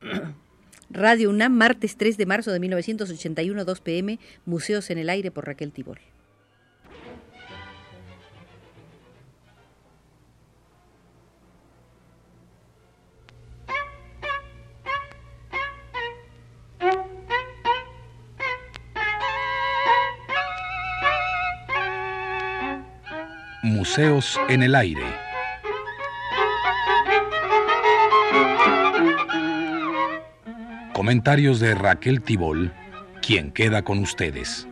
Radio UNAM, martes 3 de marzo de 1981, 2 pm, Museos en el Aire por Raquel Tibol. Museos en el Aire. Comentarios de Raquel Tibol, quien queda con ustedes.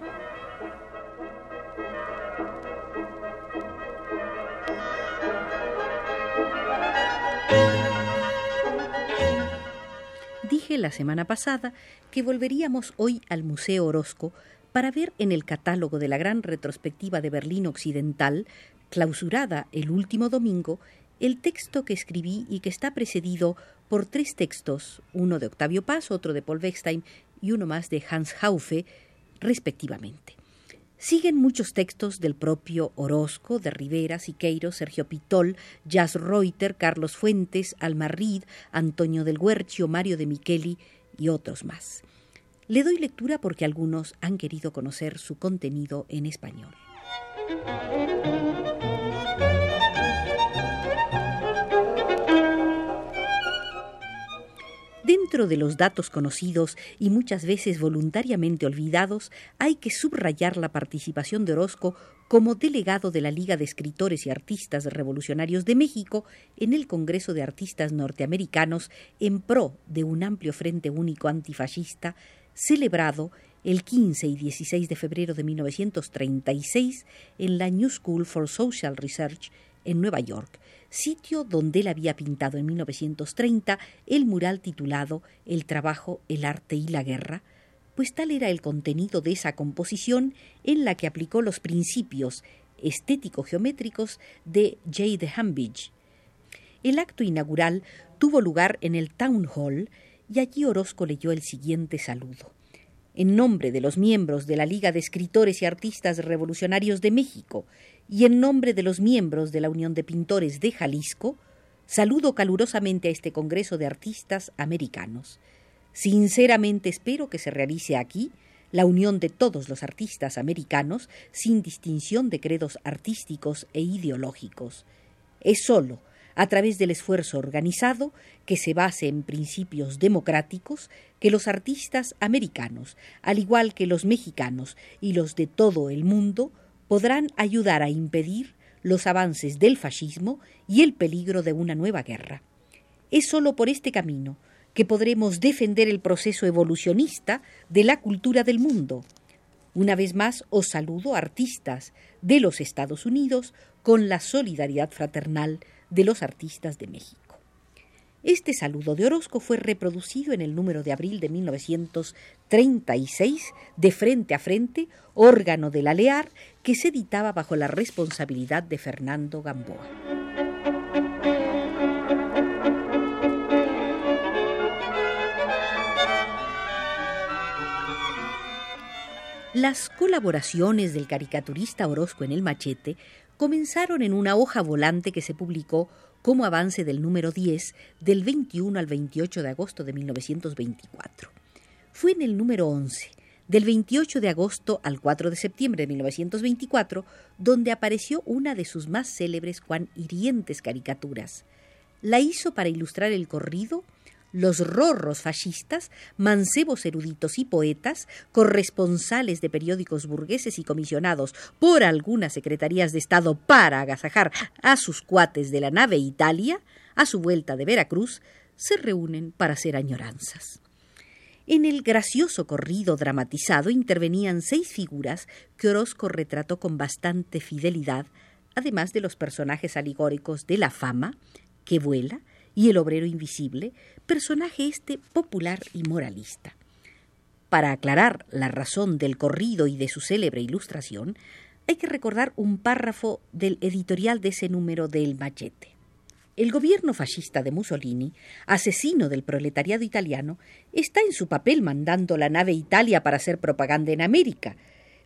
Dije la semana pasada que volveríamos hoy al Museo Orozco para ver en el catálogo de la gran retrospectiva de Berlín Occidental, clausurada el último domingo, el texto que escribí y que está precedido por tres textos, uno de Octavio Paz, otro de Paul Wechstein y uno más de Hans Haufe, respectivamente. Siguen muchos textos del propio Orozco, de Rivera, Siqueiro, Sergio Pitol, Jas Reuter, Carlos Fuentes, Almarrid, Antonio del Guercio, Mario de Micheli y otros más. Le doy lectura porque algunos han querido conocer su contenido en español. Dentro de los datos conocidos y muchas veces voluntariamente olvidados, hay que subrayar la participación de Orozco como delegado de la Liga de Escritores y Artistas Revolucionarios de México en el Congreso de Artistas Norteamericanos en pro de un amplio frente único antifascista celebrado el 15 y 16 de febrero de 1936 en la New School for Social Research en Nueva York, sitio donde él había pintado en 1930 el mural titulado El trabajo, el arte y la guerra, pues tal era el contenido de esa composición en la que aplicó los principios estético-geométricos de J. de Hambidge. El acto inaugural tuvo lugar en el Town Hall y allí Orozco leyó el siguiente saludo. En nombre de los miembros de la Liga de Escritores y Artistas Revolucionarios de México y en nombre de los miembros de la Unión de Pintores de Jalisco, saludo calurosamente a este Congreso de Artistas Americanos. Sinceramente espero que se realice aquí la unión de todos los artistas americanos sin distinción de credos artísticos e ideológicos. Es sólo a través del esfuerzo organizado que se base en principios democráticos que los artistas americanos, al igual que los mexicanos y los de todo el mundo, podrán ayudar a impedir los avances del fascismo y el peligro de una nueva guerra. Es sólo por este camino que podremos defender el proceso evolucionista de la cultura del mundo. Una vez más os saludo, artistas de los Estados Unidos, con la solidaridad fraternal de los artistas de México. Este saludo de Orozco fue reproducido en el número de abril de 1936 de Frente a Frente, órgano de la LEAR, que se editaba bajo la responsabilidad de Fernando Gamboa. Las colaboraciones del caricaturista Orozco en el machete comenzaron en una hoja volante que se publicó como avance del número 10 del 21 al 28 de agosto de 1924. Fue en el número 11, del 28 de agosto al 4 de septiembre de 1924, donde apareció una de sus más célebres cuan hirientes caricaturas. La hizo para ilustrar el corrido los rorros fascistas, mancebos eruditos y poetas, corresponsales de periódicos burgueses y comisionados por algunas secretarías de Estado para agasajar a sus cuates de la nave Italia, a su vuelta de Veracruz, se reúnen para hacer añoranzas. En el gracioso corrido dramatizado intervenían seis figuras que Orozco retrató con bastante fidelidad, además de los personajes alegóricos de la fama, que vuela, y el obrero invisible, personaje este popular y moralista. Para aclarar la razón del corrido y de su célebre ilustración, hay que recordar un párrafo del editorial de ese número de El Machete. El gobierno fascista de Mussolini, asesino del proletariado italiano, está en su papel mandando la nave Italia para hacer propaganda en América,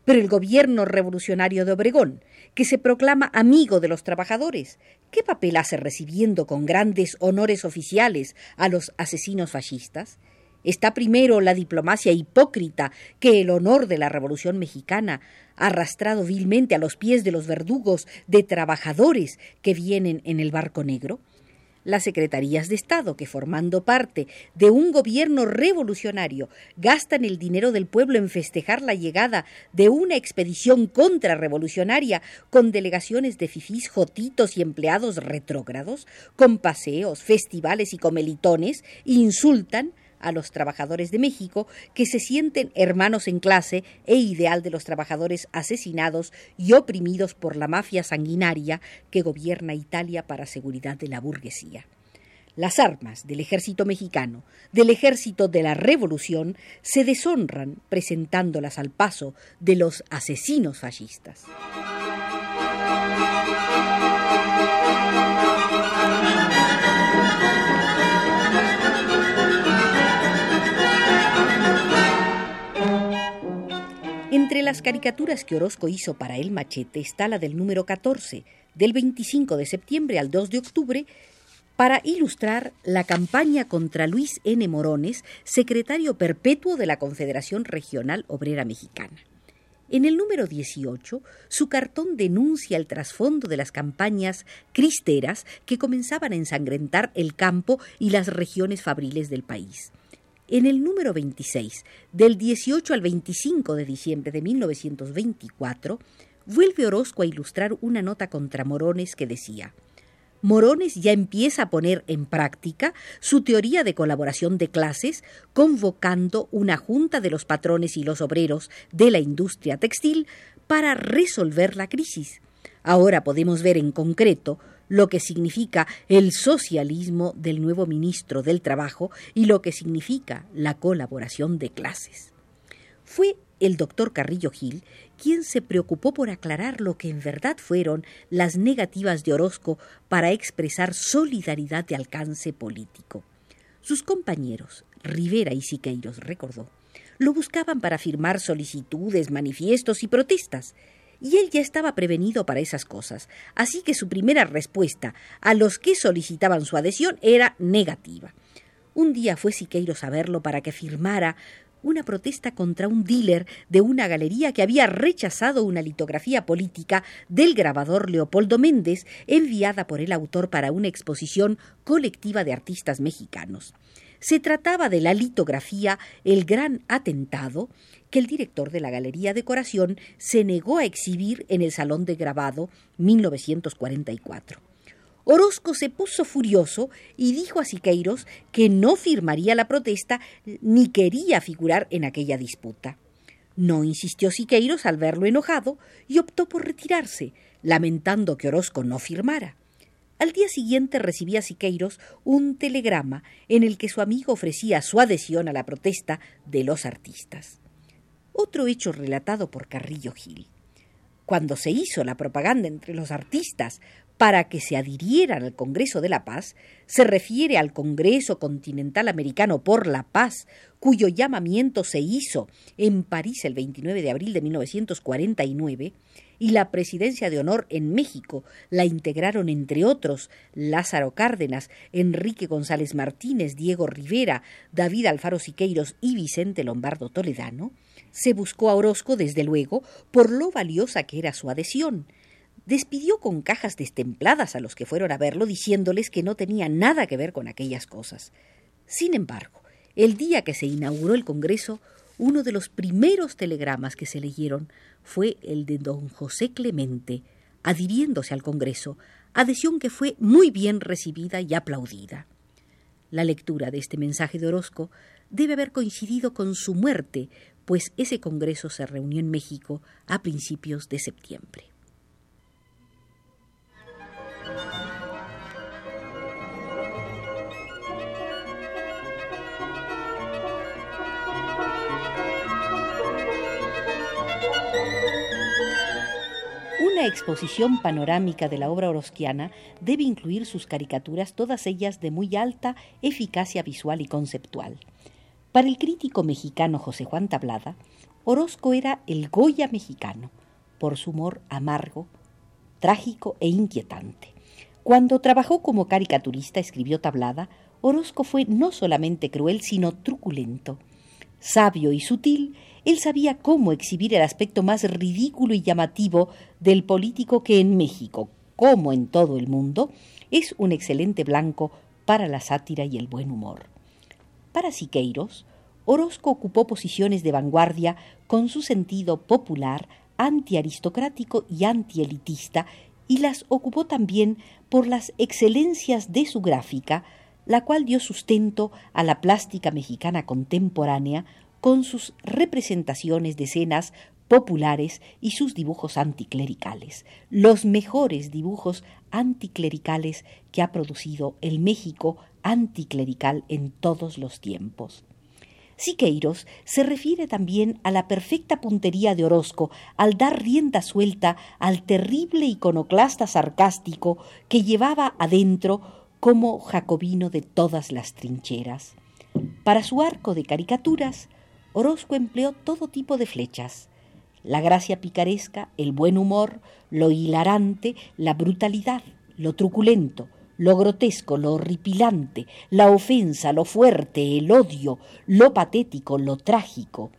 pero el gobierno revolucionario de Obregón, que se proclama amigo de los trabajadores, ¿Qué papel hace recibiendo con grandes honores oficiales a los asesinos fascistas? Está primero la diplomacia hipócrita que el honor de la Revolución mexicana, arrastrado vilmente a los pies de los verdugos de trabajadores que vienen en el barco negro las secretarías de Estado, que formando parte de un gobierno revolucionario gastan el dinero del pueblo en festejar la llegada de una expedición contrarrevolucionaria con delegaciones de fifís, jotitos y empleados retrógrados, con paseos, festivales y comelitones, insultan a los trabajadores de México que se sienten hermanos en clase e ideal de los trabajadores asesinados y oprimidos por la mafia sanguinaria que gobierna Italia para seguridad de la burguesía. Las armas del ejército mexicano, del ejército de la revolución, se deshonran presentándolas al paso de los asesinos fascistas. Las caricaturas que Orozco hizo para El Machete está la del número 14, del 25 de septiembre al 2 de octubre, para ilustrar la campaña contra Luis N. Morones, secretario perpetuo de la Confederación Regional Obrera Mexicana. En el número 18, su cartón denuncia el trasfondo de las campañas cristeras que comenzaban a ensangrentar el campo y las regiones fabriles del país. En el número 26, del 18 al 25 de diciembre de 1924, vuelve Orozco a ilustrar una nota contra Morones que decía Morones ya empieza a poner en práctica su teoría de colaboración de clases, convocando una junta de los patrones y los obreros de la industria textil para resolver la crisis. Ahora podemos ver en concreto lo que significa el socialismo del nuevo ministro del Trabajo y lo que significa la colaboración de clases. Fue el doctor Carrillo Gil quien se preocupó por aclarar lo que en verdad fueron las negativas de Orozco para expresar solidaridad de alcance político. Sus compañeros, Rivera y Siqueiros, recordó, lo buscaban para firmar solicitudes, manifiestos y protestas, y él ya estaba prevenido para esas cosas, así que su primera respuesta a los que solicitaban su adhesión era negativa. Un día fue Siqueiros a verlo para que firmara una protesta contra un dealer de una galería que había rechazado una litografía política del grabador Leopoldo Méndez enviada por el autor para una exposición colectiva de artistas mexicanos. Se trataba de la litografía El Gran Atentado, que el director de la Galería Decoración se negó a exhibir en el Salón de Grabado 1944. Orozco se puso furioso y dijo a Siqueiros que no firmaría la protesta ni quería figurar en aquella disputa. No insistió Siqueiros al verlo enojado y optó por retirarse, lamentando que Orozco no firmara. Al día siguiente recibía Siqueiros un telegrama en el que su amigo ofrecía su adhesión a la protesta de los artistas. Otro hecho relatado por Carrillo Gil. Cuando se hizo la propaganda entre los artistas para que se adhirieran al Congreso de la Paz, se refiere al Congreso Continental Americano por la Paz, cuyo llamamiento se hizo en París el 29 de abril de 1949, y la presidencia de honor en México la integraron, entre otros, Lázaro Cárdenas, Enrique González Martínez, Diego Rivera, David Alfaro Siqueiros y Vicente Lombardo Toledano, se buscó a Orozco, desde luego, por lo valiosa que era su adhesión. Despidió con cajas destempladas a los que fueron a verlo, diciéndoles que no tenía nada que ver con aquellas cosas. Sin embargo, el día que se inauguró el Congreso, uno de los primeros telegramas que se leyeron fue el de don José Clemente, adhiriéndose al Congreso, adhesión que fue muy bien recibida y aplaudida. La lectura de este mensaje de Orozco debe haber coincidido con su muerte, pues ese Congreso se reunió en México a principios de septiembre. Una exposición panorámica de la obra orosquiana debe incluir sus caricaturas, todas ellas de muy alta eficacia visual y conceptual. Para el crítico mexicano José Juan Tablada, Orozco era el Goya mexicano, por su humor amargo, trágico e inquietante. Cuando trabajó como caricaturista, escribió tablada, Orozco fue no solamente cruel, sino truculento. Sabio y sutil, él sabía cómo exhibir el aspecto más ridículo y llamativo del político que en México, como en todo el mundo, es un excelente blanco para la sátira y el buen humor. Para Siqueiros, Orozco ocupó posiciones de vanguardia con su sentido popular, antiaristocrático y antielitista, y las ocupó también por las excelencias de su gráfica, la cual dio sustento a la plástica mexicana contemporánea con sus representaciones de escenas populares y sus dibujos anticlericales, los mejores dibujos anticlericales que ha producido el México anticlerical en todos los tiempos. Siqueiros se refiere también a la perfecta puntería de Orozco al dar rienda suelta al terrible iconoclasta sarcástico que llevaba adentro como jacobino de todas las trincheras. Para su arco de caricaturas, Orozco empleó todo tipo de flechas, la gracia picaresca, el buen humor, lo hilarante, la brutalidad, lo truculento, lo grotesco, lo horripilante, la ofensa, lo fuerte, el odio, lo patético, lo trágico.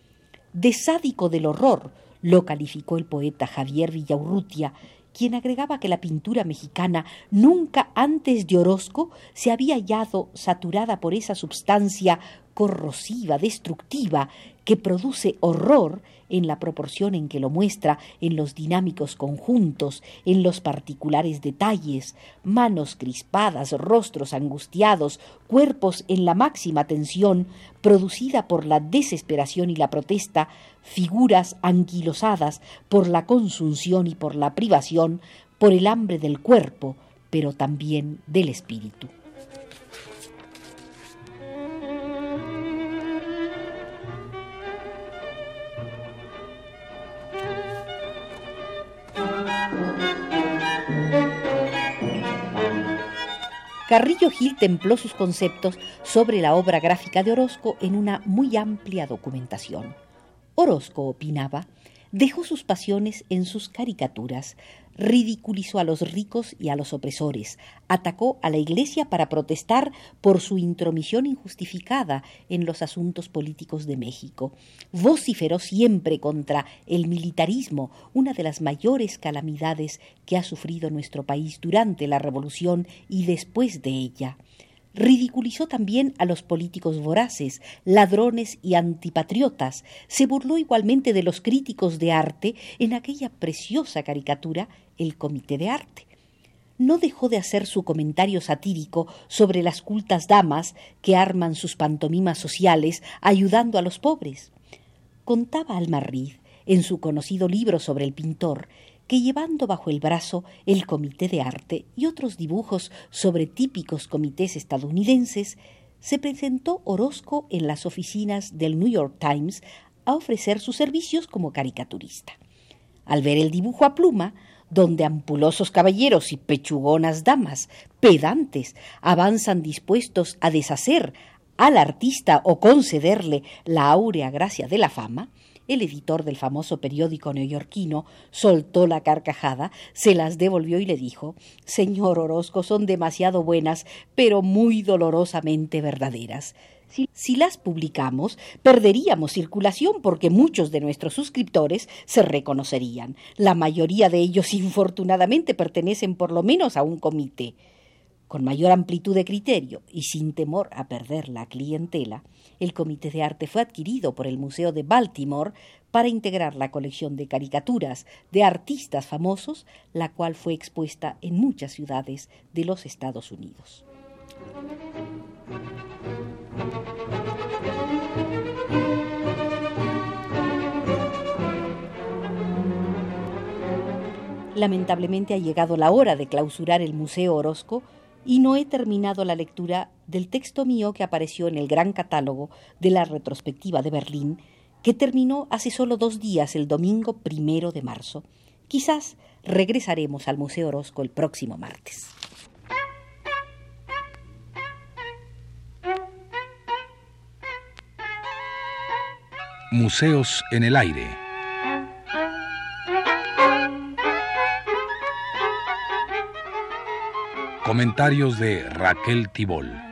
De sádico del horror lo calificó el poeta Javier Villaurrutia, quien agregaba que la pintura mexicana nunca antes de Orozco se había hallado saturada por esa substancia corrosiva, destructiva, que produce horror en la proporción en que lo muestra en los dinámicos conjuntos, en los particulares detalles, manos crispadas, rostros angustiados, cuerpos en la máxima tensión, producida por la desesperación y la protesta, figuras anquilosadas por la consunción y por la privación, por el hambre del cuerpo, pero también del espíritu. Carrillo Gil templó sus conceptos sobre la obra gráfica de Orozco en una muy amplia documentación. Orozco opinaba dejó sus pasiones en sus caricaturas, ridiculizó a los ricos y a los opresores, atacó a la Iglesia para protestar por su intromisión injustificada en los asuntos políticos de México, vociferó siempre contra el militarismo, una de las mayores calamidades que ha sufrido nuestro país durante la Revolución y después de ella ridiculizó también a los políticos voraces, ladrones y antipatriotas, se burló igualmente de los críticos de arte en aquella preciosa caricatura El Comité de Arte. No dejó de hacer su comentario satírico sobre las cultas damas que arman sus pantomimas sociales ayudando a los pobres. Contaba Almarriz, en su conocido libro sobre el pintor, que llevando bajo el brazo el Comité de Arte y otros dibujos sobre típicos comités estadounidenses, se presentó Orozco en las oficinas del New York Times a ofrecer sus servicios como caricaturista. Al ver el dibujo a pluma, donde ampulosos caballeros y pechugonas damas, pedantes, avanzan dispuestos a deshacer al artista o concederle la áurea gracia de la fama, el editor del famoso periódico neoyorquino soltó la carcajada, se las devolvió y le dijo Señor Orozco, son demasiado buenas, pero muy dolorosamente verdaderas. Si, las publicamos, perderíamos circulación porque muchos de nuestros suscriptores se reconocerían. La mayoría de ellos, infortunadamente, pertenecen por lo menos a un comité con mayor amplitud de criterio y sin temor a perder la clientela, el Comité de Arte fue adquirido por el Museo de Baltimore para integrar la colección de caricaturas de artistas famosos, la cual fue expuesta en muchas ciudades de los Estados Unidos. Lamentablemente ha llegado la hora de clausurar el Museo Orozco y no he terminado la lectura del texto mío que apareció en el gran catálogo de la retrospectiva de Berlín, que terminó hace solo dos días, el domingo primero de marzo. Quizás regresaremos al Museo Orozco el próximo martes. Museos en el aire. Comentarios de Raquel Tibol.